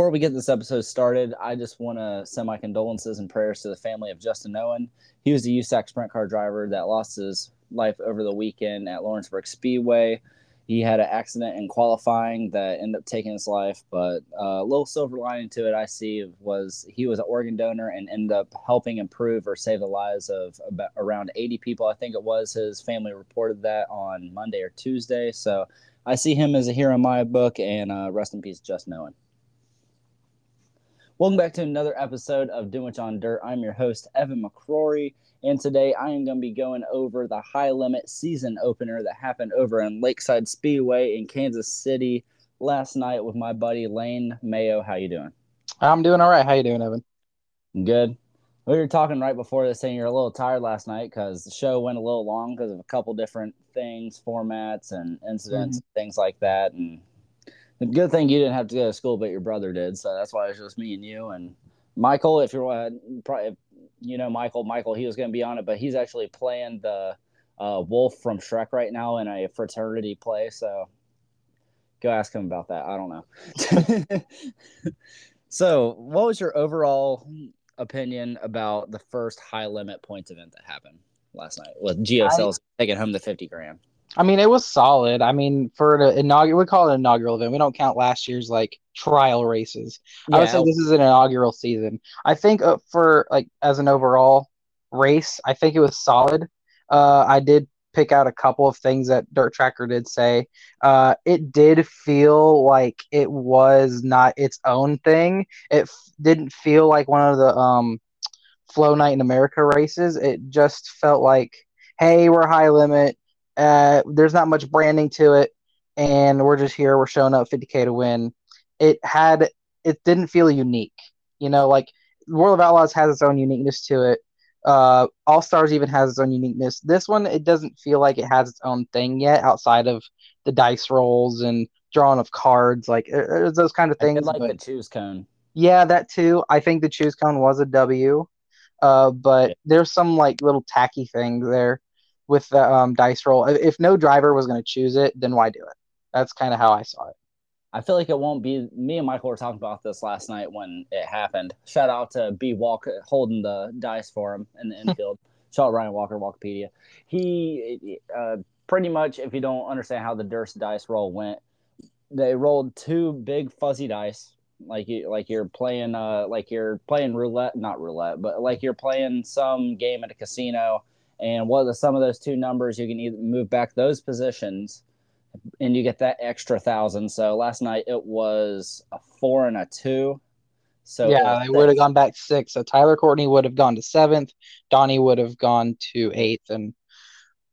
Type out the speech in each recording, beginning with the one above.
Before we get this episode started, I just want to send my condolences and prayers to the family of Justin Owen. He was a USAC sprint car driver that lost his life over the weekend at Lawrenceburg Speedway. He had an accident in qualifying that ended up taking his life, but uh, a little silver lining to it I see was he was an organ donor and ended up helping improve or save the lives of about around 80 people. I think it was his family reported that on Monday or Tuesday. So I see him as a hero in my book, and uh, rest in peace, Justin Owen. Welcome back to another episode of Dunewich on Dirt. I'm your host, Evan McCrory, and today I am going to be going over the high limit season opener that happened over in Lakeside Speedway in Kansas City last night with my buddy Lane Mayo. How you doing? I'm doing all right. How you doing, Evan? Good. We were talking right before this saying you're a little tired last night because the show went a little long because of a couple different things, formats and incidents, mm-hmm. things like that. And the good thing you didn't have to go to school, but your brother did, so that's why it's just me and you and Michael. If you're uh, probably, you know Michael, Michael, he was going to be on it, but he's actually playing the uh, Wolf from Shrek right now in a fraternity play. So go ask him about that. I don't know. so, what was your overall opinion about the first high limit points event that happened last night with Gio Scelzi taking home the 50 grand? I mean, it was solid. I mean, for the inaugural, we call it an inaugural event. We don't count last year's like trial races. Yeah. I would say this is an inaugural season. I think uh, for like as an overall race, I think it was solid. Uh, I did pick out a couple of things that Dirt Tracker did say. Uh, it did feel like it was not its own thing. It f- didn't feel like one of the um, Flow Night in America races. It just felt like, hey, we're high limit uh, there's not much branding to it, and we're just here. We're showing up 50k to win. It had it didn't feel unique. You know, like World of Outlaws has its own uniqueness to it. Uh, All Stars even has its own uniqueness. This one, it doesn't feel like it has its own thing yet, outside of the dice rolls and drawing of cards, like uh, those kind of things. like but, the choose cone. Yeah, that too. I think the choose cone was a W. Uh, but yeah. there's some like little tacky things there with the um, dice roll. If no driver was going to choose it, then why do it? That's kind of how I saw it. I feel like it won't be. Me and Michael were talking about this last night when it happened. Shout out to B Walker holding the dice for him in the infield. Shout out Ryan Walker, Walkipedia. He uh, pretty much, if you don't understand how the Durst dice roll went, they rolled two big fuzzy dice, like you like you're playing uh like you're playing roulette, not roulette, but like you're playing some game at a casino and what are the sum of those two numbers? You can either move back those positions and you get that extra thousand. So last night it was a four and a two. So yeah, they would have gone back six. So Tyler Courtney would have gone to seventh. Donnie would have gone to eighth. And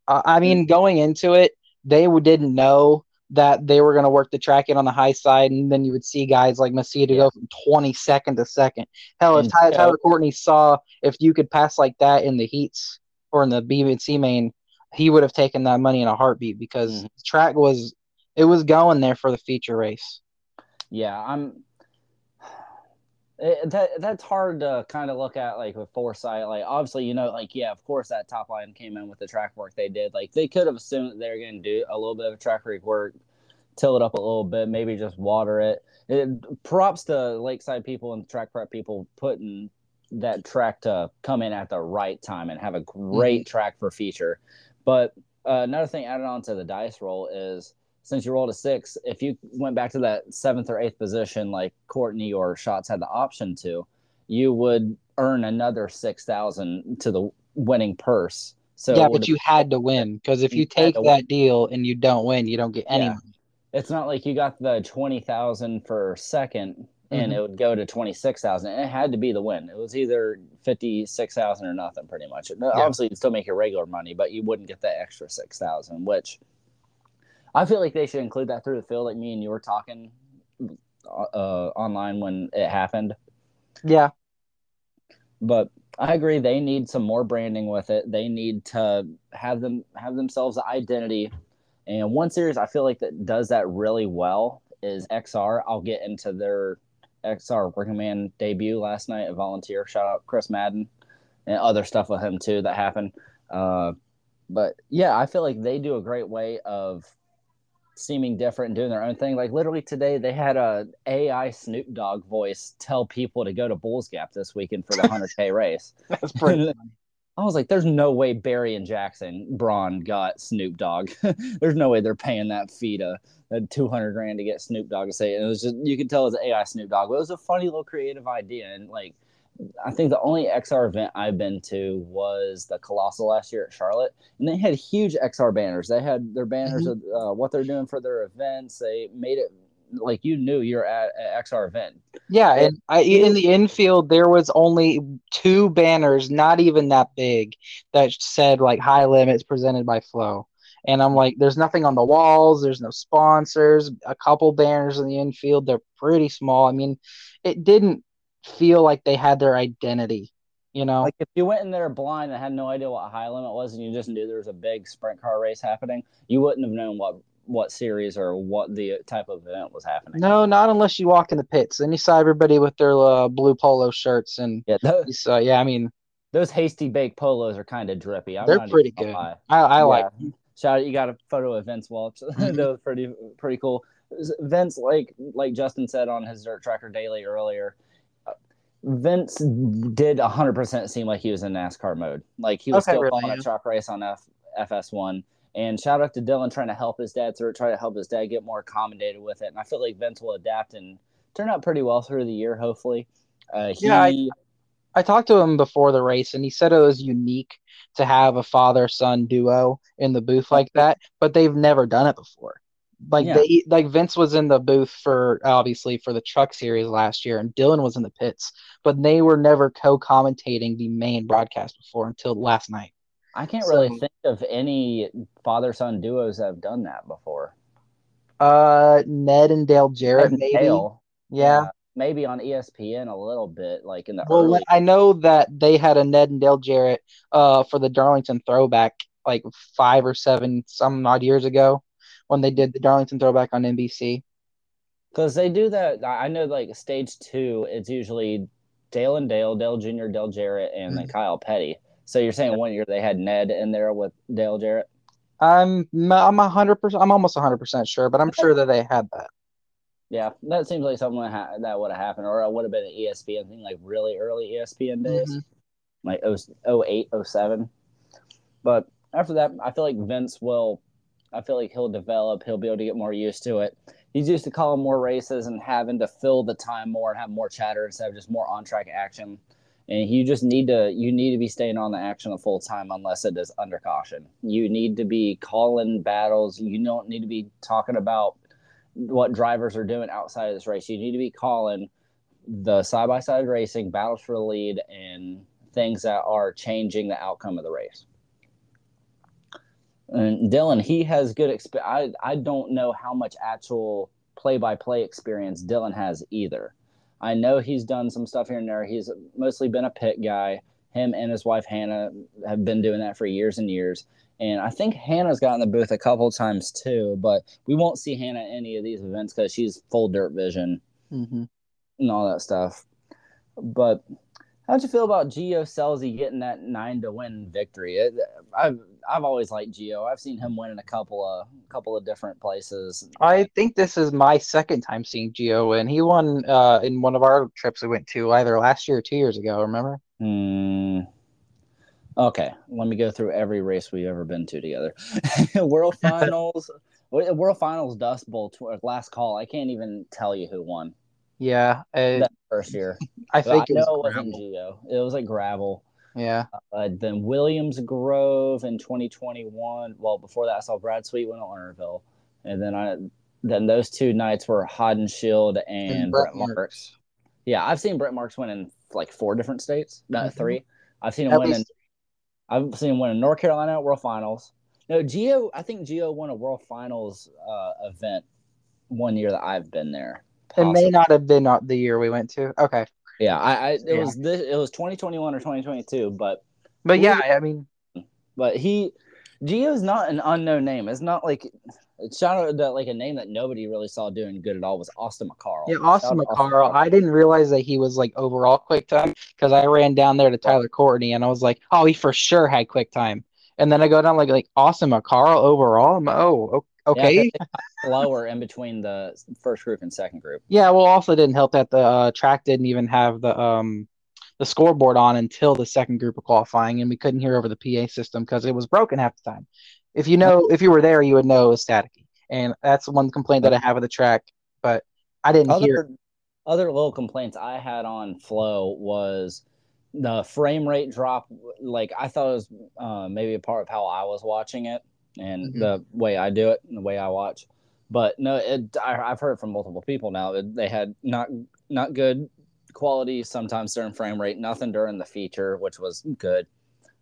uh, I mean, going into it, they didn't know that they were going to work the track in on the high side, and then you would see guys like Macedo yeah. go from 22nd to second. Hell, if Tyler, Tyler Courtney saw if you could pass like that in the heats, or in the B and C main, he would have taken that money in a heartbeat because mm-hmm. track was it was going there for the feature race. Yeah, I'm. It, that that's hard to kind of look at like with foresight. Like obviously, you know, like yeah, of course that top line came in with the track work they did. Like they could have assumed that they were going to do a little bit of track work, till it up a little bit, maybe just water it. it. Props to Lakeside people and track prep people putting that track to come in at the right time and have a great mm-hmm. track for feature. But uh, another thing added on to the dice roll is since you rolled a six, if you went back to that seventh or eighth position, like Courtney or Schatz had the option to, you would earn another six thousand to the winning purse. So yeah, but you had to win because if you, you take that win. deal and you don't win, you don't get any. Yeah. It's not like you got the twenty thousand for second and mm-hmm. it would go to 26,000. It had to be the win. It was either 56,000 or nothing pretty much. Yeah. Obviously you'd still make your regular money, but you wouldn't get that extra 6,000, which I feel like they should include that through the field like me and you were talking uh, online when it happened. Yeah. But I agree they need some more branding with it. They need to have them have themselves an identity. And one series I feel like that does that really well is XR. I'll get into their XR Working Man debut last night, a volunteer. Shout out Chris Madden and other stuff with him too that happened. Uh, but yeah, I feel like they do a great way of seeming different and doing their own thing. Like literally today, they had a AI Snoop Dogg voice tell people to go to Bulls Gap this weekend for the hundred k race. That's pretty. I was like, "There's no way Barry and Jackson Braun got Snoop Dogg. There's no way they're paying that fee to that 200 grand to get Snoop Dogg to say it." And it was just you could tell it was AI Snoop Dogg. But it was a funny little creative idea, and like I think the only XR event I've been to was the Colossal last year at Charlotte, and they had huge XR banners. They had their banners mm-hmm. of uh, what they're doing for their events. They made it like you knew you're at an XR event. Yeah, and I, in the infield there was only two banners, not even that big, that said like high limits presented by Flow. And I'm like, there's nothing on the walls. There's no sponsors. A couple banners in the infield. They're pretty small. I mean, it didn't feel like they had their identity. You know, like if you went in there blind and had no idea what high limit was, and you just knew there was a big sprint car race happening, you wouldn't have known what what series or what the type of event was happening. No, not unless you walk in the pits. Then you saw everybody with their uh, blue polo shirts, and yeah, those, uh, yeah, I mean, those hasty baked polos are kind of drippy. I'm they're pretty good. I, I yeah. like. Shout out! You got a photo of Vince Welch. that was pretty pretty cool. Vince, like like Justin said on his Dirt Tracker Daily earlier, Vince did 100% seem like he was in NASCAR mode. Like he was okay, still really, on yeah. a truck race on F- FS1. And shout out to Dillon trying to help his dad through it, try to help his dad get more accommodated with it. And I feel like Vince will adapt and turn out pretty well through the year, hopefully. Uh, he, yeah, I, I talked to him before the race, and he said it was unique to have a father son duo in the booth like that, but they've never done it before. Like yeah. they like Vince was in the booth for obviously for the truck series last year, and Dillon was in the pits, but they were never co-commentating the main broadcast before until last night. I can't so, really think of any father son duos that have done that before. Uh, Ned and Dale Jarrett, and maybe. Dale. Yeah. yeah. Maybe on ESPN a little bit, like in the. Well, early... I know that they had a Ned and Dale Jarrett uh for the Darlington Throwback like five or seven some odd years ago when they did the Darlington Throwback on NBC. Because they do that. I know, like stage two, it's usually Dale and Dale, Dale Jr., Dale Jarrett, and then Kyle Petty. So you're saying one year they had Ned in there with Dale Jarrett? I'm I'm a hundred percent. I'm almost hundred percent sure, but I'm sure that they had that. Yeah, that seems like something that, ha- that would have happened, or it would have been an ESPN thing, like really early ESPN days, mm-hmm. like 08, 07. But after that, I feel like Vince will I feel like he'll develop. He'll be able to get more used to it. He's used to calling more races and having to fill the time more and have more chatter instead of just more on track action. And you just need to you need to be staying on the action the full time unless it is under caution. You need to be calling battles. You don't need to be talking about what drivers are doing outside of this race. You need to be calling the side by side racing, battles for the lead, and things that are changing the outcome of the race. And Dillon, he has good experience. I, I don't know how much actual play by play experience Dillon has either. I know he's done some stuff here and there. He's mostly been a pit guy. Him and his wife Hannah have been doing that for years and years. And I think Hannah's got in the booth a couple times too, but we won't see Hannah at any of these events because she's full dirt vision mm-hmm. and all that stuff. But how'd you feel about Gio Scelzi getting that nine to win victory? It, I've I've always liked Gio. I've seen him win in a couple of couple of different places. I think this is my second time seeing Gio win. He won uh, in one of our trips we went to either last year or two years ago. Remember? Hmm. Okay, let me go through every race we've ever been to together. World Finals, World Finals, Dust Bowl, last call. I can't even tell you who won. Yeah, it, that first year. I think I it, was it wasn't Gio. It was like gravel. Yeah. Uh, then Williams Grove in 2021. Well, before that, I saw Brad Sweet win at Lernerville, and then I then those two nights were Haudenschild and, and Brent, Brent Marks. Marks. Yeah, I've seen Brent Marks win in like four different states, not mm-hmm. three. I've seen him At win least... in. I've seen him win in North Carolina at World Finals. No, Gio. I think Gio won a World Finals uh, event one year that I've been there. It may not have been the year we went to. Okay. Yeah, I, I it yeah. was this it was 2021 or 2022, but but yeah, I mean, but he Gio's not an unknown name. It's not like shout out that like a name that nobody really saw doing good at all was Austin McCarl. Yeah, Austin McCarl. I didn't realize that he was like overall quick time because I ran down there to Tyler Courtney and I was like, oh, he for sure had quick time. And then I go down like like Austin McCarl overall. I'm, oh, okay. Yeah, lower in between the first group and second group. Yeah, well, also didn't help that the uh, track didn't even have the um the scoreboard on until the second group of qualifying, and we couldn't hear over the PA system because it was broken half the time. If you know, if you were there, you would know it was staticky, and that's one complaint that I have of the track. But I didn't other, hear. Other little complaints I had on Flow was the frame rate drop. Like I thought it was uh, maybe a part of how I was watching it and mm-hmm. the way I do it and the way I watch. But no, it, I, have heard from multiple people now that they had not not good quality sometimes during frame rate, nothing during the feature, which was good.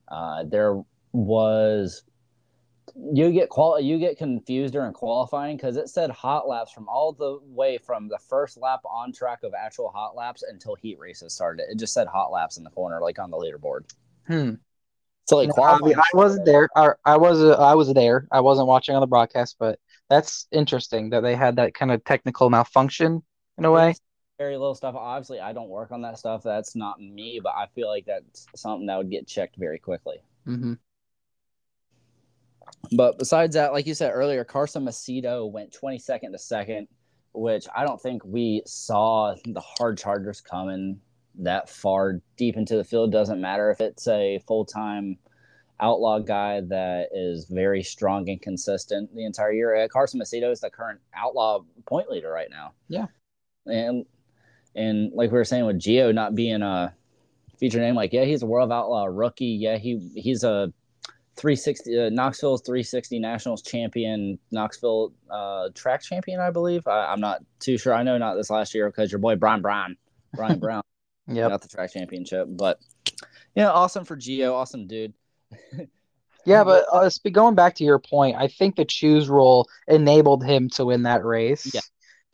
Uh, there was you get qual you get confused during qualifying because it said hot laps from all the way from the first lap on track of actual hot laps until heat races started. It just said hot laps in the corner, like on the leaderboard. Hmm. So like, no, I, mean, I wasn't there. I, I was uh, I was there. I wasn't watching on the broadcast, but that's interesting that they had that kind of technical malfunction in a way. Very little stuff. Obviously, I don't work on that stuff. That's not me, but I feel like that's something that would get checked very quickly. Mm-hmm. But besides that, like you said earlier, Carson Macedo went 22nd to second, which I don't think we saw the hard chargers coming that far deep into the field. Doesn't matter if it's a full time outlaw guy that is very strong and consistent the entire year. Uh, Carson Macedo is the current outlaw point leader right now. Yeah. And and like we were saying with Gio not being a feature name, like yeah, he's a world outlaw rookie. Yeah, he he's a 360 uh, Knoxville's 360 Nationals champion, Knoxville uh, track champion, I believe. I, am not too sure. I know not this last year because your boy Brian Brown, Brian Brown, yeah, got the track championship. But yeah, awesome for Gio, awesome dude. yeah, but uh, going back to your point, I think the choose rule enabled him to win that race. Yeah.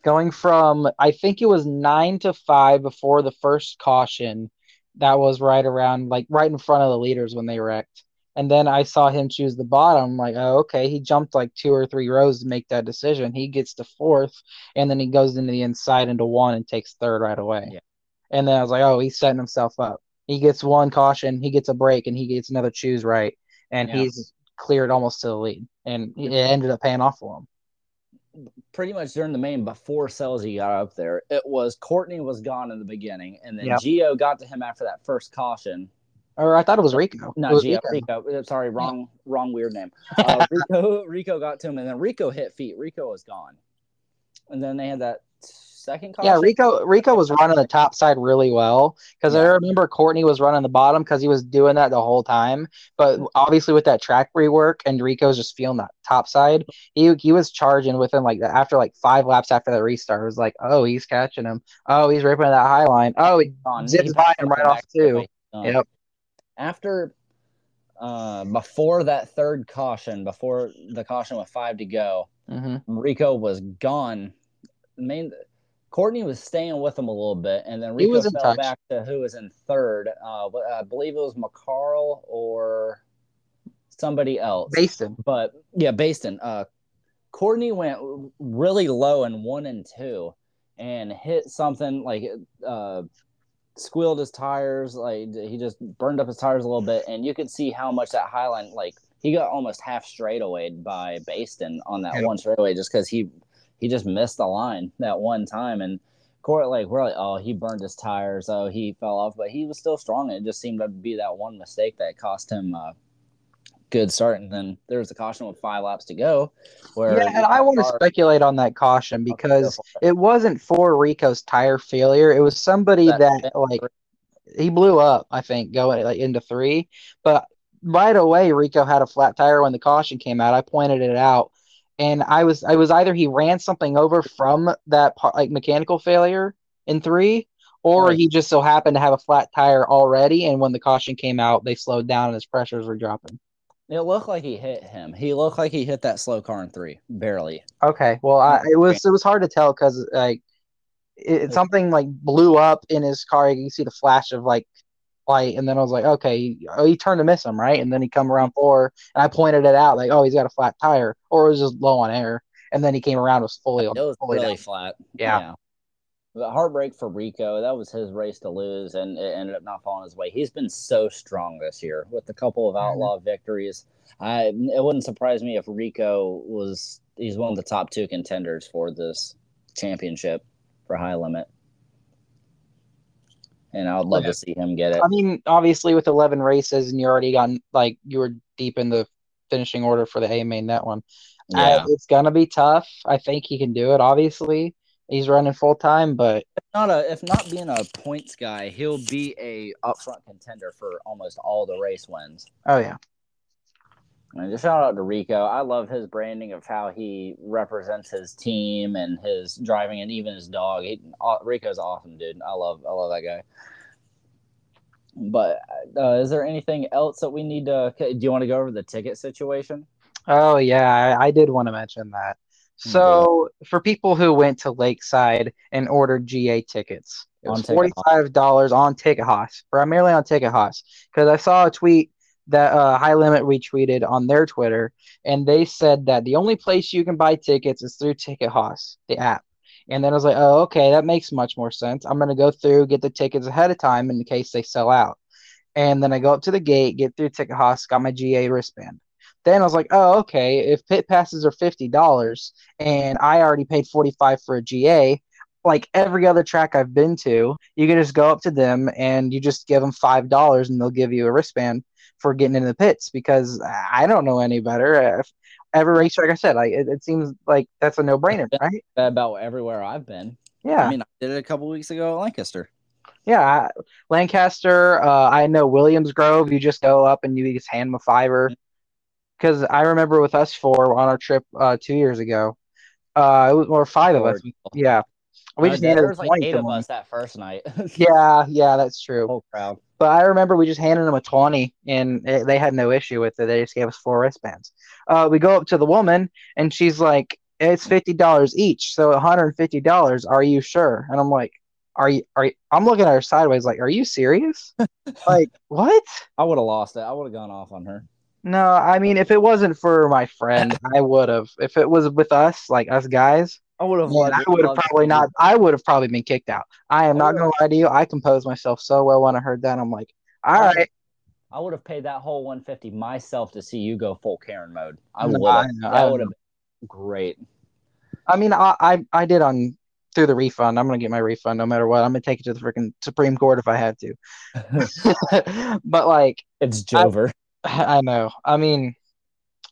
Going from I think it was nine to five before the first caution. That was right around like right in front of the leaders when they wrecked and then I saw him choose the bottom. Like, oh, okay. He jumped like two or three rows to make that decision. He gets to fourth, and then he goes into the inside into one and takes third right away. Yeah. And then I was like, oh, he's setting himself up. He gets one caution, he gets a break, and he gets another choose right, and yeah. he's cleared almost to the lead, and it ended up paying off for him. Pretty much during the main before Scelzi got up there, it was Courtney was gone in the beginning, and then yep. Gio got to him after that first caution, or I thought it was Rico. Was Gio, Rico. Rico. Sorry, wrong, wrong weird name. Uh, Rico, Rico got to him, and then Rico hit feet. Rico was gone, and then they had that second. Caution. Yeah, Rico. Rico was running the top side really well because yeah. I remember Courtney was running the bottom because he was doing that the whole time. But obviously, with that track rework and Rico's just feeling that top side, he he was charging within like after like five laps after the restart. It was like, oh, he's catching him. Oh, he's ripping that high line. Oh, he zips by him right off too. Yep after uh, before that third caution, before the caution with five to go, mm-hmm. Rico was gone. Main Courtney was staying with him a little bit, and then Rico fell touch. back to who was in third. Uh, I believe it was McCarl or somebody else. Baston. But yeah, Baston. Uh, Courtney went really low in one and two and hit something like uh, squealed his tires. Like he just burned up his tires a little bit, and you could see how much that highline like he got almost half straightaway by Baston on that yeah. one straightaway just because he he just missed the line that one time and. Court like we're like, oh, he burned his tires, oh, he fell off, but he was still strong. It just seemed to be that one mistake that cost him a good start. And then there was a caution with five laps to go. Where yeah, and I want to speculate on that caution because okay, it wasn't for Rico's tire failure. It was somebody that, that like he blew up. I think going like into three, but right away Rico had a flat tire when the caution came out. I pointed it out. And I was I was either he ran something over from that like mechanical failure in three, or right. he just so happened to have a flat tire already, and when the caution came out, they slowed down and his pressures were dropping. It looked like he hit him. He looked like he hit that slow car in three, barely. Okay, well, I, it was it was hard to tell because like it, something like blew up in his car. You can see the flash of like light, and then I was like, okay, oh, he turned to miss him, right? And then he come around four, and I pointed it out like, oh, he's got a flat tire, or it was just low on air. And then he came around was fully. It was fully really down. flat. Yeah. yeah. The heartbreak for Rico. That was his race to lose, and it ended up not falling his way. He's been so strong this year with a couple of mm-hmm. outlaw mm-hmm. victories. I it wouldn't surprise me if Rico was he's one of the top two contenders for this championship for high limit. And I would love yeah. to see him get it. I mean, obviously with 11 races and you already got like you were deep in the finishing order for the A main that one. Yeah. Uh, it's gonna be tough. I think he can do it. Obviously, he's running full time, but if not a if not being a points guy, he'll be a upfront contender for almost all the race wins. Oh yeah. And just shout out to Rico. I love his branding of how he represents his team and his driving and even his dog. He, Rico's awesome, dude. I love I love that guy. But uh, is there anything else that we need to? Do you want to go over the ticket situation? Oh yeah, I, I did want to mention that. So yeah. for people who went to Lakeside and ordered GA tickets, it was forty five dollars on Ticket Haus, primarily on Ticket Haus, because I saw a tweet that uh, High Limit retweeted on their Twitter, and they said that the only place you can buy tickets is through Ticket Haus, the app. And then I was like, oh, okay, that makes much more sense. I'm gonna go through, get the tickets ahead of time in case they sell out. And then I go up to the gate, get through Ticket Haus, got my GA wristband. Then I was like, oh, okay, if pit passes are fifty dollars and I already paid forty five for a GA, like every other track I've been to, you can just go up to them and you just give them five dollars and they'll give you a wristband for getting into the pits because I don't know any better. If every like I said, like it, it seems like that's a no brainer, right? About everywhere I've been. Yeah, I mean, I did it a couple weeks ago at Lancaster. Yeah, Lancaster. Uh, I know Williams Grove. You just go up and you just hand them a fiver. Because I remember with us four on our trip uh, two years ago, uh, it was or five of us. Yeah, we just handed there was like eight of us that first night. yeah, yeah, that's true. Whole crowd. But I remember we just handed them a 20 and it, they had no issue with it. They just gave us four wristbands. Uh, we go up to the woman and she's like, it's $50 each. So $150. Are you sure? And I'm like, are you, are you, I'm looking at her sideways like, are you serious? like, what? I would have lost it. I would have gone off on her. No, I mean, if it wasn't for my friend, I would have. If it was with us, like us guys, I would have. I would have probably not. I would have probably been kicked out. I am not gonna oh. lie to you. I composed myself so well when I heard that. I'm like, all right. I would have paid that whole 150 myself to see you go full Karen mode. I would. have. that would have been great. I mean, I, I I did on through the refund. I'm gonna get my refund no matter what. I'm gonna take it to the freaking Supreme Court if I had to. but like, it's Jover. I, I know. I mean,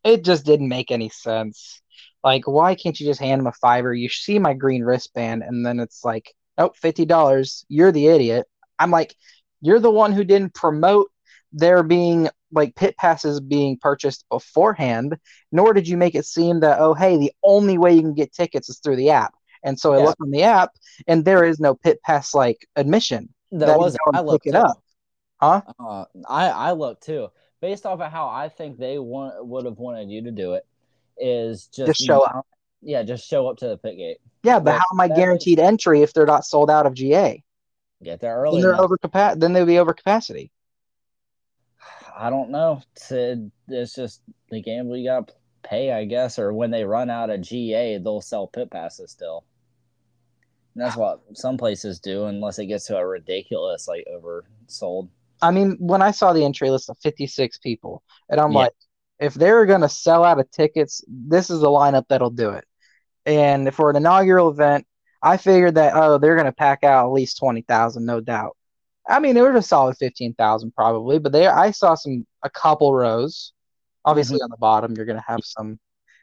it just didn't make any sense. Like, why can't you just hand him a fiver? You see my green wristband, and then it's like, oh, $50. You're the idiot. I'm like, you're the one who didn't promote there being like pit passes being purchased beforehand, nor did you make it seem that, oh, hey, the only way you can get tickets is through the app. And so I yeah. look on the app, and there is no pit pass like admission. There was. I looked it too. up. Huh? Uh, I I looked too. Based off of how I think they want would have wanted you to do it, is just, just show up. Yeah, just show up to the pit gate. Yeah, but how am I guaranteed is, entry if they're not sold out of GA? Get there early. Then they're over capa- Then they'll be over capacity. I don't know. It's uh, just the gamble you got to pay, I guess. Or when they run out of GA, they'll sell pit passes still. And that's what some places do, unless it gets to a ridiculous like oversold. I mean, when I saw the entry list of 56 people, and I'm yeah. like, if they're going to sell out of tickets, this is the lineup that'll do it. And for an inaugural event, I figured that oh, they're going to pack out at least twenty thousand, no doubt. I mean, it was a solid fifteen thousand probably, but there I saw some a couple rows. Obviously, mm-hmm. on the bottom, you're going to have some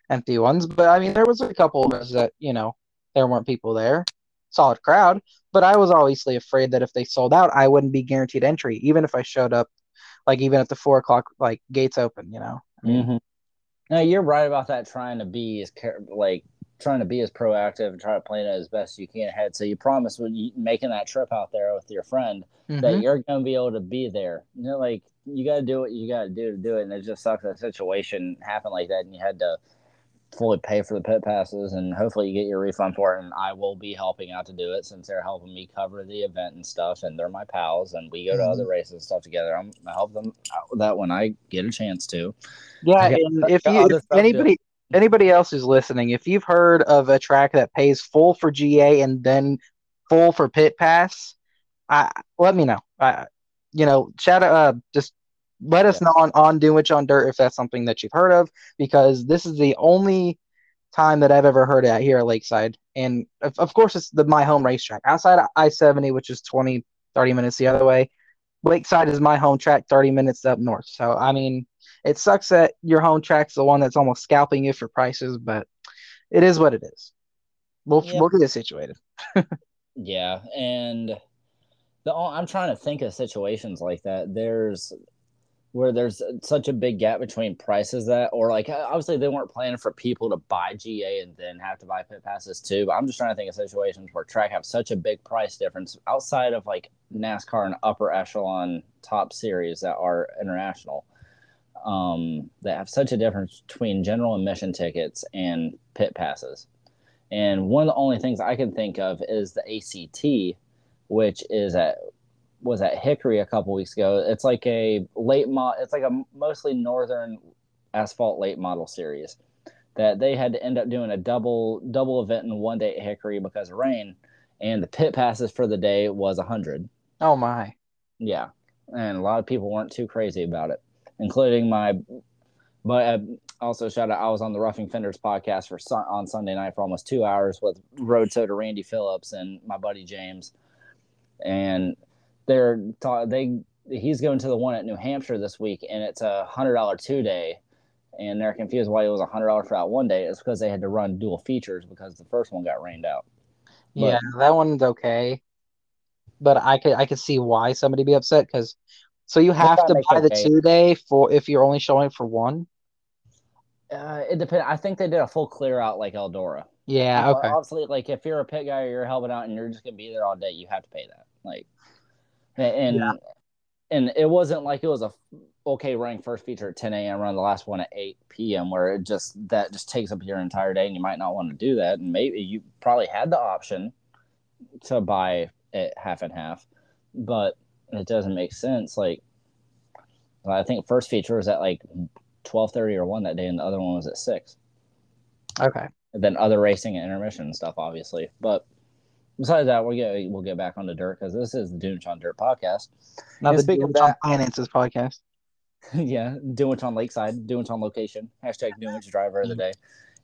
empty ones, but I mean, there was a couple rows that you know there weren't people there. Solid crowd, but I was obviously afraid that if they sold out, I wouldn't be guaranteed entry, even if I showed up, like even at the four o'clock like gates open. You know. Mm-hmm. No, you're right about that. Trying to be as like trying to be as proactive and try to plan it as best you can ahead. So you promise when you making that trip out there with your friend mm-hmm. that you're going to be able to be there. You know, like you got to do what you got to do to do it, and it just sucks that situation happened like that, and you had to fully pay for the pit passes and hopefully you get your refund for it and i will be helping out to do it since they're helping me cover the event and stuff and they're my pals and we go to mm-hmm. other races and stuff together. I'm I help them out with that when i get a chance to. Yeah and if you if anybody anybody else who's listening if you've heard of a track that pays full for ga and then full for pit pass I, let me know. I, you know shout out uh, just let us know on, on Dunewich on Dirt if that's something that you've heard of, because this is the only time that I've ever heard it here at Lakeside. And of, of course, it's the my home racetrack outside I 70, which is 20, 30 minutes the other way. Lakeside is my home track, 30 minutes up north. So, I mean, it sucks that your home track's the one that's almost scalping you for prices, but it is what it is. We'll, yeah. we'll get it situated. yeah. And the, I'm trying to think of situations like that. There's where there's such a big gap between prices that, or like obviously they weren't planning for people to buy GA and then have to buy pit passes too. But I'm just trying to think of situations where track have such a big price difference outside of like NASCAR and upper echelon top series that are international. Um, that have such a difference between general admission tickets and pit passes. And one of the only things I can think of is the ACT, which is at was at Hickory a couple weeks ago. It's like a late mod. It's like a mostly northern asphalt late model series that they had to end up doing a double double event in one day at Hickory because of rain, and the pit passes for the day was a hundred. Oh my! Yeah, and a lot of people weren't too crazy about it, including my. But uh, also shout out, I was on the Roughing Fenders podcast for on Sunday night for almost two hours with Road Soda Randy Phillips and my buddy James, and they're they he's going to the one at New Hampshire this week, and it's a hundred dollar two day, and they're confused why it was a hundred dollar for that one day. It's because they had to run dual features because the first one got rained out. But, yeah, that one's okay, but I could I could see why somebody be upset because so you have to buy the two day for if you're only showing for one. Uh, it depends. I think they did a full clear out like Eldora. Yeah, okay. Obviously, like if you're a pit guy or you're helping out and you're just gonna be there all day, you have to pay that. Like and yeah. and it wasn't like it was a okay running first feature at 10 a.m. run the last one at 8 p.m. where it just that just takes up your entire day and you might not want to do that and maybe you probably had the option to buy it half and half but it doesn't make sense like I think first feature was at like 12:30 or 1 that day and the other one was at 6 okay and then other racing and intermission stuff obviously but besides that, we'll get we'll get back on the dirt because this is the Dunewich on Dirt podcast. Not and the Dunewich on Finances podcast. yeah, Dunewich on Lakeside, Dunewich on location. Hashtag Dunewich driver of the day.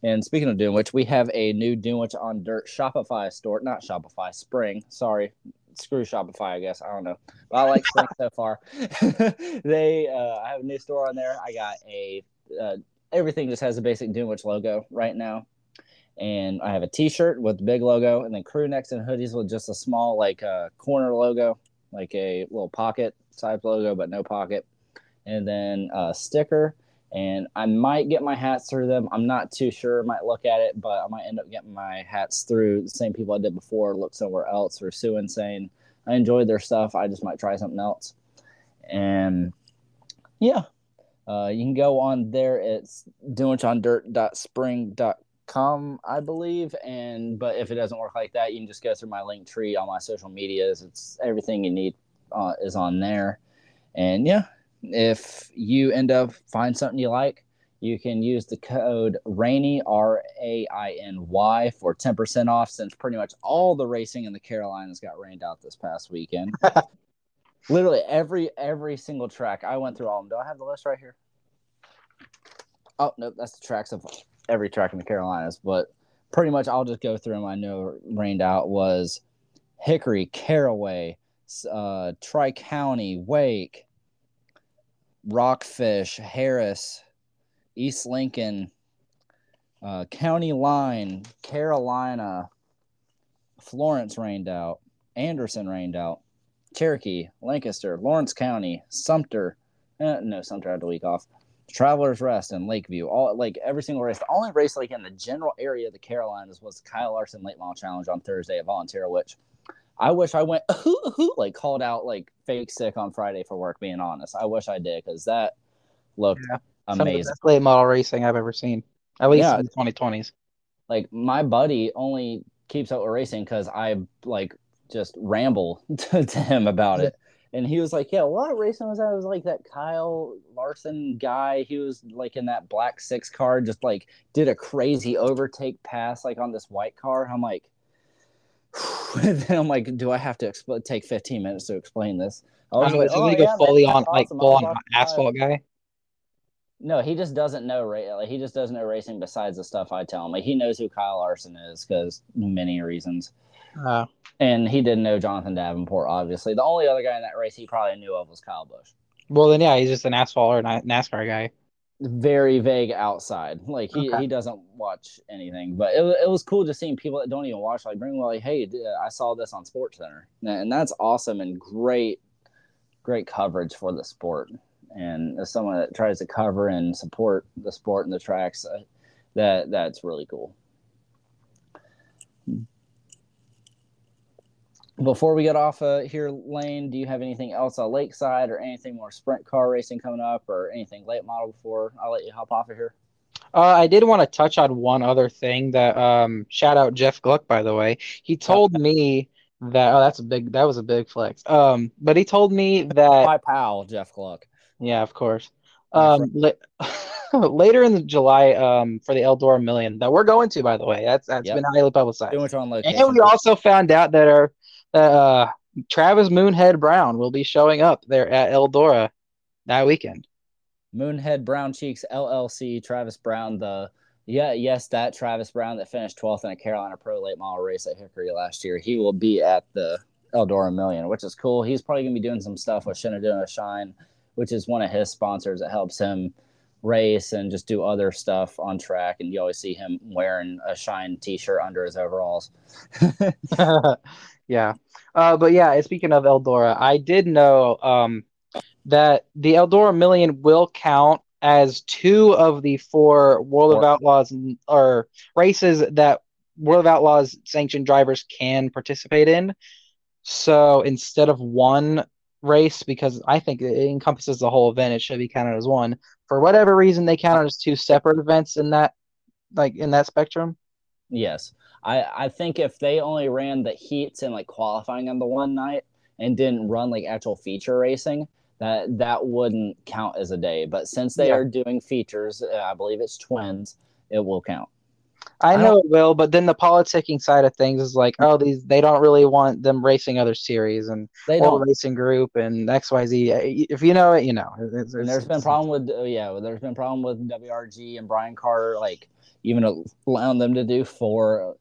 And speaking of Dunewich, we have a new Dunewich on Dirt Shopify store. Not Shopify, Spring. Sorry, screw Shopify, I guess. I don't know. But I like Spring so far. they, uh, I have a new store on there. I got a, uh, everything just has a basic Dunewich logo right now and I have a T-shirt with the big logo, and then crew necks and hoodies with just a small like uh, corner logo, like a little pocket type logo, but no pocket, and then a sticker. And I might get my hats through them. I'm not too sure. Might look at it, but I might end up getting my hats through the same people I did before. Look somewhere else or sue and saying I enjoyed their stuff. I just might try something else. And yeah, uh, you can go on there. It's dunwichondirt.spring.com com, I believe. And but if it doesn't work like that, you can just go through my link tree on my social medias. It's everything you need uh, is on there. And yeah, if you end up find something you like, you can use the code Rainy R A I N Y for ten percent off. Since pretty much all the racing in the Carolinas got rained out this past weekend. Literally every every single track I went through all of them. Do I have the list right here? Oh no, that's the tracks of every track in the Carolinas, but pretty much I'll just go through them. I know rained out was Hickory, Caraway, uh, Tri County, Wake, Rockfish, Harris, East Lincoln, uh, County Line, Carolina, Florence rained out, Anderson rained out, Cherokee, Lancaster, Laurens County, Sumter. Eh, no, Sumter had the week off. Travelers Rest and Lakeview, all like every single race. The only race like in the general area of the Carolinas was Kyle Larson Late Model Challenge on Thursday at Volunteer, which I wish I went who who like called out like fake sick on Friday for work. Being honest, I wish I did because that looked yeah, amazing. late model racing I've ever seen, at least yeah. in the 2020s. Like my buddy only keeps up with racing because I like just ramble to, to him about it and he was like, "Yeah, what racing was that?" It was like that Kyle Larson guy. He was like in that black six car, just like did a crazy overtake pass like on this white car. I'm like, then I'm like, do I have to exp- take 15 minutes to explain this? I was like, oh, yeah, fully on like full on asphalt guy. No, he just doesn't know. Like, he just doesn't know racing besides the stuff I tell him. Like he knows who Kyle Larson is because many reasons. Uh, and he didn't know Jonathan Davenport. Obviously, the only other guy in that race he probably knew of was Kyle Busch. Well, then yeah, he's just an asphalt or NASCAR guy. Very vague outside. Like he, okay. he doesn't watch anything. But it, it was cool just seeing people that don't even watch like bring like, hey, I saw this on Sports Center, and that's awesome and great, great coverage for the sport and as someone that tries to cover and support the sport and the tracks, uh, that that's really cool. Before we get off uh, here, Lane, do you have anything else on Lakeside or anything more sprint car racing coming up or anything late model before I'll let you hop off of here? Uh, I did want to touch on one other thing that um, shout out Jeff Gluck by the way. He told me that oh that's a big that was a big flex. Um, but he told me that my pal Jeff Gluck. Yeah, of course. Um, la- later in July, um, for the Eldora Million that we're going to, by the way, that's that's yep. been highly publicized. And we also found out that our uh, Travis Moonhead Brown will be showing up there at Eldora that weekend. Moonhead Brown Cheeks LLC, Travis Brown, the yeah, yes, that Travis Brown that finished 12th in a Carolina Pro late model race at Hickory last year. He will be at the Eldora Million, which is cool. He's probably gonna be doing some stuff with Shenandoah Shine which is one of his sponsors that helps him race and just do other stuff on track. And you always see him wearing a Shine T-shirt under his overalls. yeah, uh, but yeah. Speaking of Eldora, I did know um, that the Eldora Million will count as two of the four World of Outlaws or races that World of Outlaws sanctioned drivers can participate in. So instead of one race because I think it encompasses the whole event. It should be counted as one. For whatever reason, they counted as two separate events in that, like in that spectrum. Yes, I I think if they only ran the heats and like qualifying on the one night and didn't run like actual feature racing, that that wouldn't count as a day. But since they yeah. are doing features, uh, I believe it's twins, it will count. I know it will, but then the politicking side of things is like, oh, these they don't really want them racing other series and they don't racing group and X Y Z. If you know it, you know. It's, it's, there's been problem with uh, yeah, there's been problem with WRG and Brian Carter, like even allowing them to do four.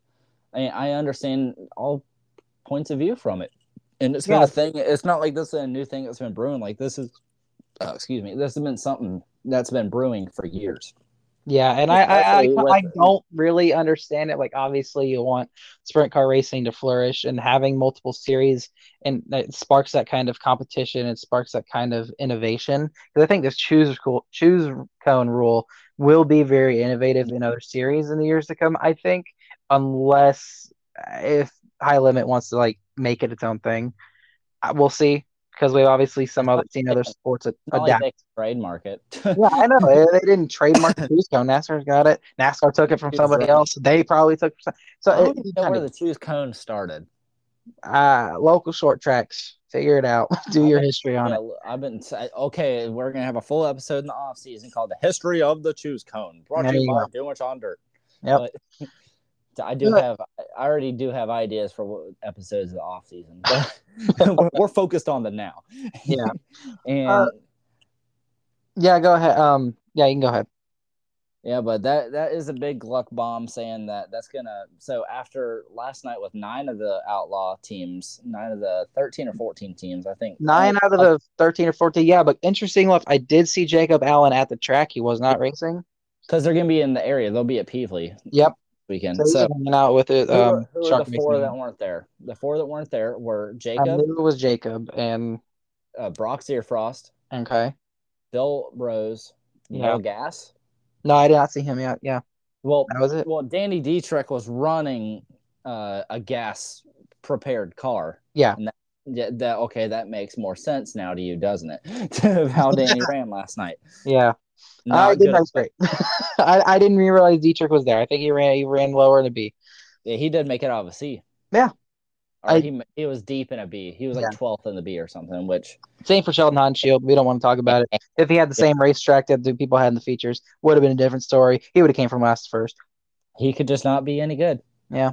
I, I understand all points of view from it, and it's been yeah. a thing. It's not like this is a new thing that's been brewing. Like this is, uh, excuse me, this has been something that's been brewing for years. Yeah, and I I, I, I don't really understand it. Like, obviously, you want sprint car racing to flourish, and having multiple series and it sparks that kind of competition. It sparks that kind of innovation. Because I think this choose choose cone rule will be very innovative in other series in the years to come. I think, unless if High Limit wants to like make it its own thing, we'll see because we've obviously some other seen other sports adapt. Like trademark it. yeah, I know they, they didn't trademark the choose cone. NASCAR's got it. NASCAR took it from somebody else. They probably took. So I don't it, know where of, the choose cone started. Uh local short tracks. Figure it out. Do your history on yeah, it. I've been okay. We're gonna have a full episode in the off season called "The History of the Choose Cone," brought to you by Too Much on Dirt. Yep. But, I do have. I already do have ideas for what episodes of the off season. we're, we're, focused on the now. Yeah. and uh, yeah, go ahead. Um, yeah, you can go ahead. Yeah, but that that is a big luck bomb saying that that's gonna. So after last night with nine of the outlaw teams, nine of the thirteen or fourteen teams, I think nine out of the thirteen or fourteen. Yeah, but interesting enough, I did see Jacob Allen at the track. He was not racing because they're gonna be in the area. They'll be at Pevely. Yep weekend. So, so hanging out with it. Um, who, who were the four that weren't there? The four that weren't there were Jacob. I it was Jacob and uh, Brock Zearfoss. Okay. Bill Rose. Yeah. Gas. No, I did not see him yet. Yeah. Well, that was it. Well, Danny Dietrich was running uh, a gas prepared car. Yeah. And that, yeah, that okay, that makes more sense now to you, doesn't it? how Danny ran last night. Yeah. I didn't race great. I, I didn't realize Dietrich was there. I think he ran he ran lower in a B. Yeah, he did make it out of a C. Yeah. I, he he was deep in a B. He was like twelfth in the B or something. Which same for Sheldon Haudenschild. We don't want to talk about it. If he had the same racetrack that the people had in the features, would have been a different story. He would have came from last first. He could just not be any good. Yeah.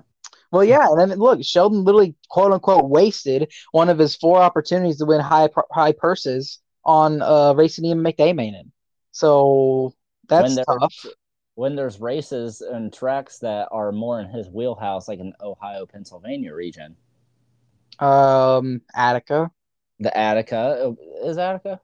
Well, yeah, and then look, Sheldon literally quote unquote wasted one of his four opportunities to win high high purses on uh, racing Ian McDaman. So That's when tough. When there's races and tracks that are more in his wheelhouse, like in Ohio, Pennsylvania region. Um, Attica. The Attica is Attica.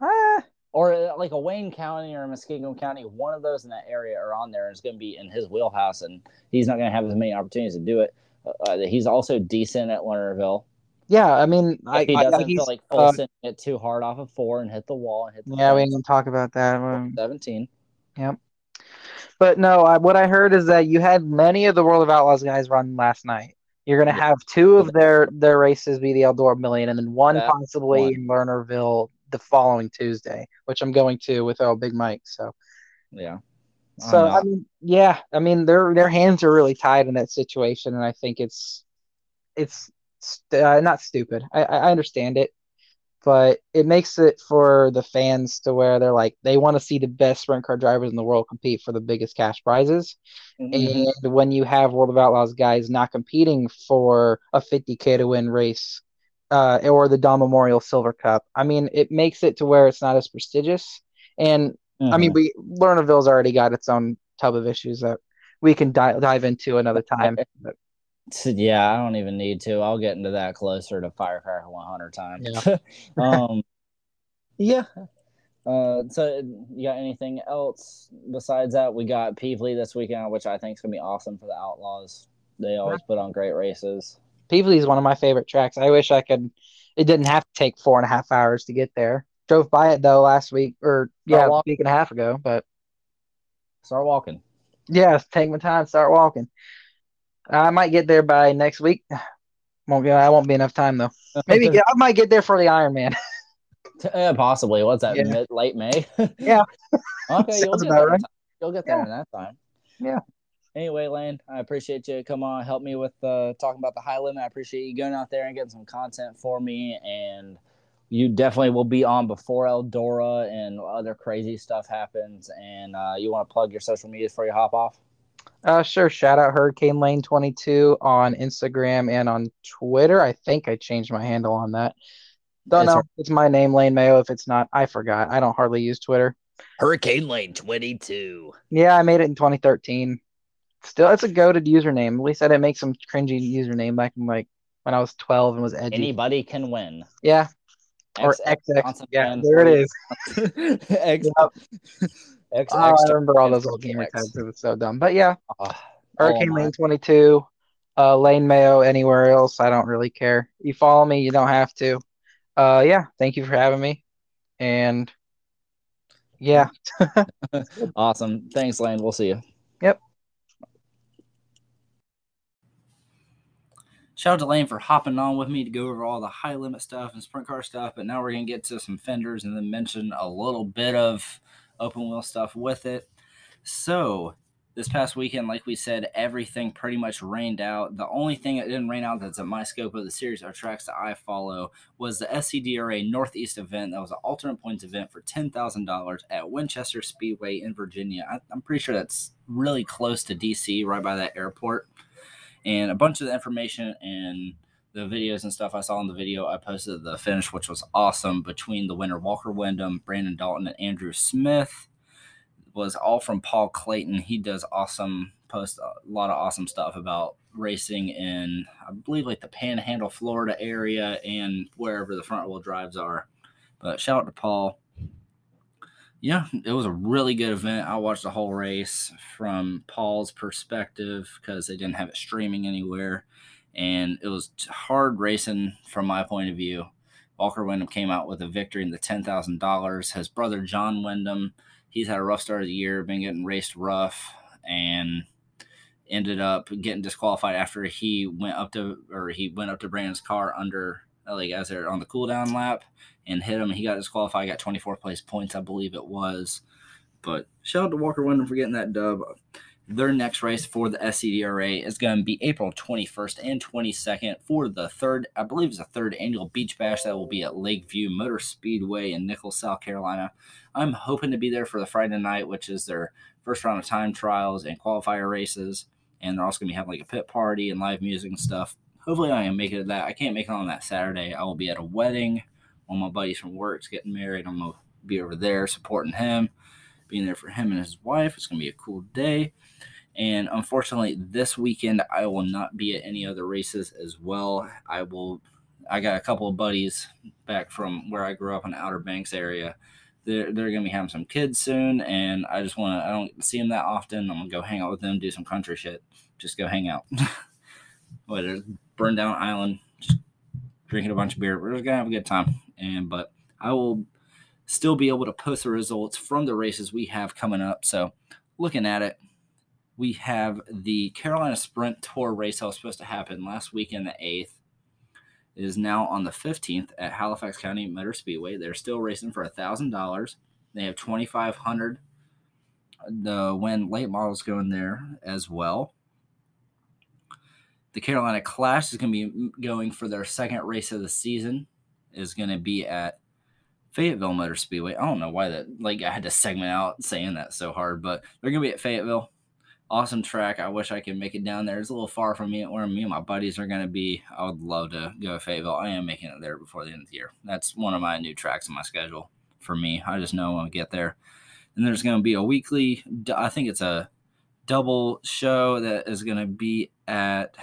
Ah. Or uh, like a Wayne County or a Muskingum County, one of those in that area are on there and it's going to be in his wheelhouse, and he's not going to have as many opportunities to do it. Uh, uh he's also decent at Lernerville. Yeah, I mean, if I, he doesn't I, feel like full uh, it too hard off of four and hit the wall and hit. The yeah, we didn't talk about that. Seventeen. Yep. But no, I, what I heard is that you had many of the World of Outlaws guys run last night. You're going to have two of their their races be the Eldora Million, and then one possibly one. in Lernerville the following Tuesday, which I'm going to with oh Big Mike. So yeah. So I mean, yeah, I mean their their hands are really tied in that situation, and I think it's it's uh, not stupid. I, I understand it, but it makes it for the fans to where they're like they want to see the best sprint car drivers in the world compete for the biggest cash prizes. Mm-hmm. And when you have World of Outlaws guys not competing for a 50k to win race uh, or the Don Memorial Silver Cup, I mean, it makes it to where it's not as prestigious. And mm-hmm. I mean, mm-hmm. we Lernerville's already got its own tub of issues that we can di- dive into another time. But yeah, I don't even need to. I'll get into that closer to Firecracker 100 times. Yeah. um, yeah. Uh, so you got anything else besides that? We got Pevely this weekend, which I think is gonna be awesome for the Outlaws. They always put on great races. Pevely is one of my favorite tracks. I wish I could. It didn't have to take four and a half hours to get there. Drove by it though last week, or yeah, a week and a half ago. But start walking. Yeah, take my time. Start walking. I might get there by next week. Won't be. I won't be enough time though. Maybe get, I might get there for the Ironman. uh, possibly. What's that? Yeah. Mid, late May. yeah. okay, you'll get, right. you'll get there yeah. in that time. Yeah. Anyway, Lane, I appreciate you. Come on, help me with uh, talking about the high limit. I appreciate you going out there and getting some content for me. And you definitely will be on before Eldora and other crazy stuff happens. And uh, you want to plug your social media before you hop off? Uh, sure. Shout out Hurricane Lane 22 on Instagram and on Twitter. I think I changed my handle on that. Don't know. It's my name, Lane Mayo. If it's not, I forgot. I don't hardly use Twitter. Hurricane Lane 22. Yeah, I made it in 2013. Still, it's a goaded username. At least I didn't make some cringy username back in like when I was 12 and was edgy. Anybody can win. Yeah. X, or XX. Yeah, there it is. X. Yep. X, oh, X I remember all those old gamer tags. It was so dumb. But yeah, uh, Hurricane oh Lane 22, uh, Lane Mayo, anywhere else. I don't really care. You follow me, you don't have to. Uh, yeah, thank you for having me. And yeah. awesome. Thanks, Lane. We'll see you. Shout out to Lane for hopping on with me to go over all the high limit stuff and sprint car stuff. But now we're going to get to some fenders and then mention a little bit of open wheel stuff with it. So this past weekend, like we said, everything pretty much rained out. The only thing that didn't rain out that's at my scope of the series or tracks that I follow was the SCDRA Northeast event. That was an alternate points event for $10,000 at Winchester Speedway in Virginia. I, I'm pretty sure that's really close to DC, right by that airport. And a bunch of the information and the videos and stuff I saw in the video, I posted the finish, which was awesome between the winner Walker Wyndham, Brandon Dalton, and Andrew Smith. Was all from Paul Clayton. He does awesome post a lot of awesome stuff about racing in I believe like the Panhandle, Florida area and wherever the front wheel drives are. But shout out to Paul. Yeah, it was a really good event. I watched the whole race from Paul's perspective because they didn't have it streaming anywhere and it was hard racing from my point of view. Walker Wyndham came out with a victory in the ten thousand dollars. His brother John Wyndham, he's had a rough start of the year, been getting raced rough, and ended up getting disqualified after he went up to or he went up to Brandon's car under Uh, like as they're on the cooldown lap and hit him. He got disqualified, got 24th place points, I believe it was. But shout out to Walker Wyndham for getting that dub. Their next race for the SCDRA is going to be April 21st and 22nd for the third, I believe it's the third annual Beach Bash that will be at Lakeview Motor Speedway in Nichols, South Carolina. I'm hoping to be there for the Friday night, which is their first round of time trials and qualifier races. And they're also going to be having like a pit party and live music and stuff. Hopefully, I can make it to that. I can't make it on that Saturday. I will be at a wedding. One of my buddies from work's getting married. I'm to be over there supporting him being there for him and his wife. It's to be a cool day. And unfortunately, this weekend I will not be at any other races as well. I will. I got a couple of buddies back from where I grew up in the Outer Banks area. They're, they're to be having some kids soon, and I just want to. I don't see them that often. I'm gonna go hang out with them, do some country shit. Just go hang out. Whether burn down island, just drinking a bunch of beer. We're just gonna have a good time. And but I will still be able to post the results from the races we have coming up. So looking at it, we have the Carolina Sprint Tour race that was supposed to happen last weekend, the 8th. It is now on the 15th at Halifax County Motor Speedway. They're still racing for $1,000. They have 2500 The when late models going there as well. The Carolina Clash is going to be going for their second race of the season. Is going to be at Fayetteville Motor Speedway. I don't know why that like I had to segment out saying that so hard, but they're gonna be at Fayetteville. Awesome track. I wish I could make it down there. It's a little far from me where me and my buddies are gonna be. I would love to go to Fayetteville. I am making it there before the end of the year. That's one of my new tracks in my schedule for me. I just know when I get there. And there's gonna be a weekly. I think it's a double show that is gonna be at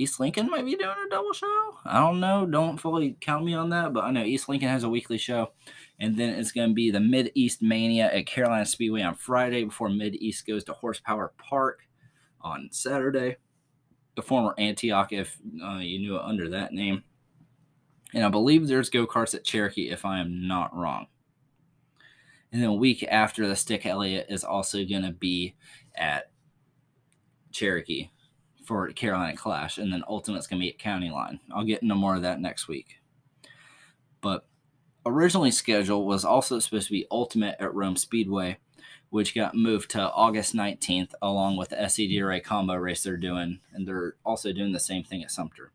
East Lincoln might be doing a double show. I don't know. Don't fully count me on that, but I know East Lincoln has a weekly show. And then it's going to be the Mid East Mania at Carolina Speedway on Friday before Mid East goes to Horsepower Park on Saturday. The former Antioch, if uh, you knew it under that name. And I believe there's go karts at Cherokee, if I am not wrong. And then a week after, the Stick Elliott is also going to be at Cherokee for Carolina Clash, and then Ultimate's gonna be at County Line. I'll get into more of that next week. But originally scheduled was also supposed to be Ultimate at Rome Speedway, which got moved to August 19th, along with the SCDRA combo race they're doing, and they're also doing the same thing at Sumter.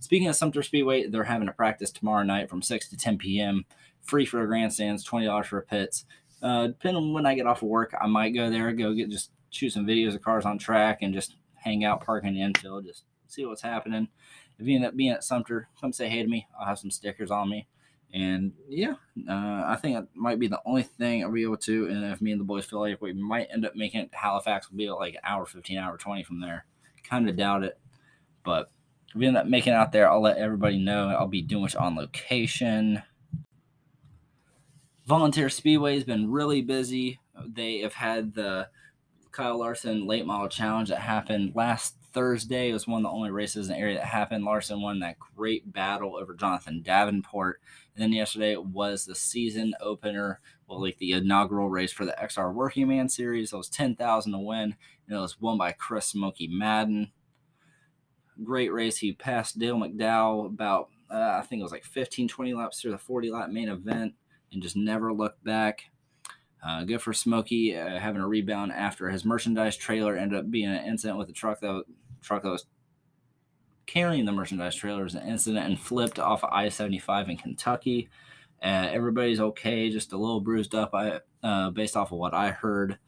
Speaking of Sumter Speedway, they're having a practice tomorrow night from 6 to 10 p.m. Free for grandstands, $20 for pits. Uh, depending on when I get off of work, I might go there, go get just shoot some videos of cars on track and just hang out, park in the infield, just see what's happening. If you end up being at Sumter, come say hey to me. I'll have some stickers on me. And yeah, uh, I think that might be the only thing I'll be able to. And if me and the boys feel like we might end up making it to Halifax, will be like an hour 15, hour 20 from there. Kind of doubt it. But if we end up making it out there, I'll let everybody know. I'll be doing it on location. Volunteer Speedway has been really busy. They have had the Kyle Larson late model challenge that happened last Thursday. It was one of the only races in the area that happened. Larson won that great battle over Jonathan Davenport. And then yesterday was the season opener, well, like the inaugural race for the XR Working Man Series. It was 10000 to win, and it was won by Chris Smokey Madden. Great race. He passed Dale McDowell about, uh, I think it was like 15, 20 laps through the 40 lap main event and just never looked back. Uh, good for Smokey uh, having a rebound after his merchandise trailer ended up being an incident with the truck that truck that was carrying the merchandise trailer was an incident and flipped off of I-75 in Kentucky. Uh, everybody's okay, just a little bruised up. I uh, based off of what I heard.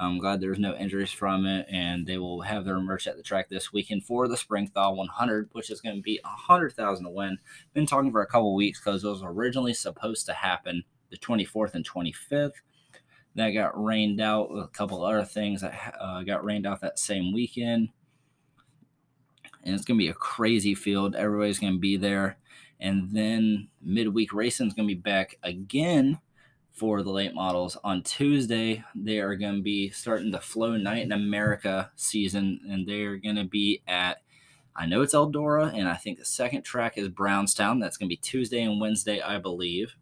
I'm glad there's no injuries from it, and they will have their merch at the track this weekend for the Spring Thaw 100, which is going to be a hundred thousand to win. Been talking for a couple weeks because it was originally supposed to happen the 24th and 25th that got rained out. A couple other things that uh, got rained out that same weekend. And it's going to be a crazy field. Everybody's going to be there. And then midweek racing is going to be back again for the late models. On Tuesday, they are going to be starting the Flo Night in America season, and they are going to be at, I know it's Eldora, and I think the second track is Brownstown. That's going to be Tuesday and Wednesday, I believe.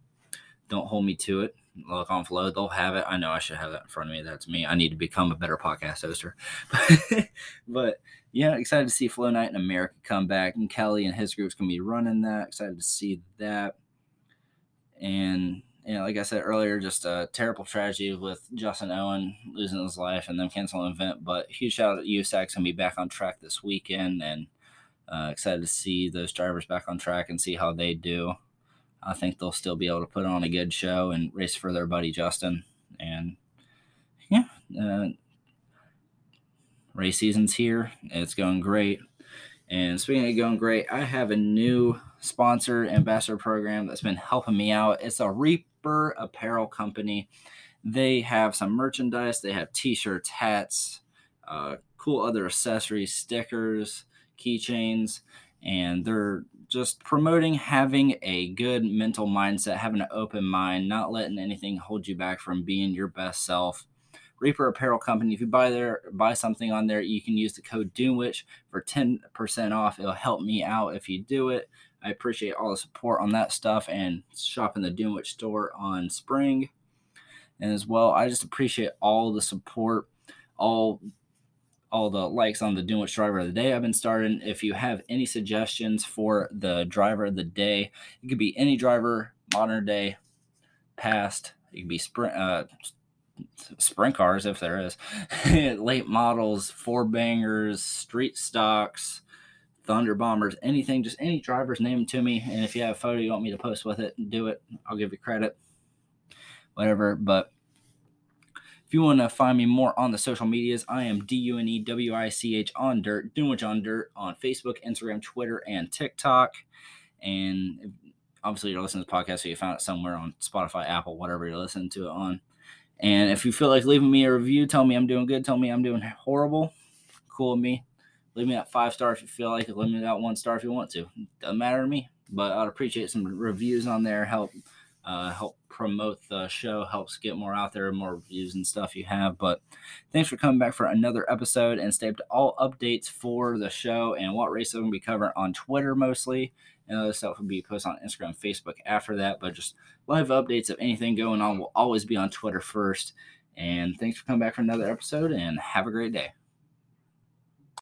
Don't hold me to it look on Flo they'll have it. I know i should have that in front of me. That's me. I need to become a better podcast hoster. But yeah excited to see Flo night in america come back and kelly and his group's gonna be running that. Excited to see that. And you know, like I said earlier, just a terrible tragedy with Justin Owen losing his life and then canceling the event. But huge shout out to USAC's gonna be back on track this weekend, and uh, excited to see those drivers back on track and see how they do. I think they'll still be able to put on a good show and race for their buddy Justin. And yeah, uh, race season's here. It's going great. And speaking of going great, I have a new sponsor ambassador program that's been helping me out. It's a Reaper Apparel Company. They have some merchandise. They have T-shirts, hats, uh, cool other accessories, stickers, keychains, and they're just promoting having a good mental mindset, having an open mind, not letting anything hold you back from being your best self. Reaper Apparel Company. If you buy there, buy something on there, you can use the code Dunewich for 10% off. It'll help me out if you do it. I appreciate all the support on that stuff and shop in the Dunewich store on spring. And as well, I just appreciate all the support, all all the likes on the Dunewich driver of the day I've been starting. If you have any suggestions for the driver of the day, it could be any driver, modern day, past. It could be sprint, uh, sprint cars if there is, late models, four bangers, street stocks, thunder bombers, anything, just any drivers, name to me. And if you have a photo you want me to post with it, do it. I'll give you credit, whatever. But if you want to find me more on the social medias, I am D U N E W I C H on dirt, Dunewich on dirt on Facebook, Instagram, Twitter, and TikTok. And obviously, you're listening to the podcast, so you found it somewhere on Spotify, Apple, whatever you're listening to it on. And if you feel like leaving me a review, tell me I'm doing good, tell me I'm doing horrible. Cool with me. Leave me that five star if you feel like it. Leave me that one star if you want to. Doesn't matter to me, but I'd appreciate some reviews on there. Help uh, help promote the show, helps get more out there, more reviews and stuff you have. But thanks for coming back for another episode and stay up to all updates for the show and what race I'm going to be covering on Twitter mostly. And other stuff will be posted on Instagram, Facebook after that. But just live updates of anything going on will always be on Twitter first. And thanks for coming back for another episode and have a great day.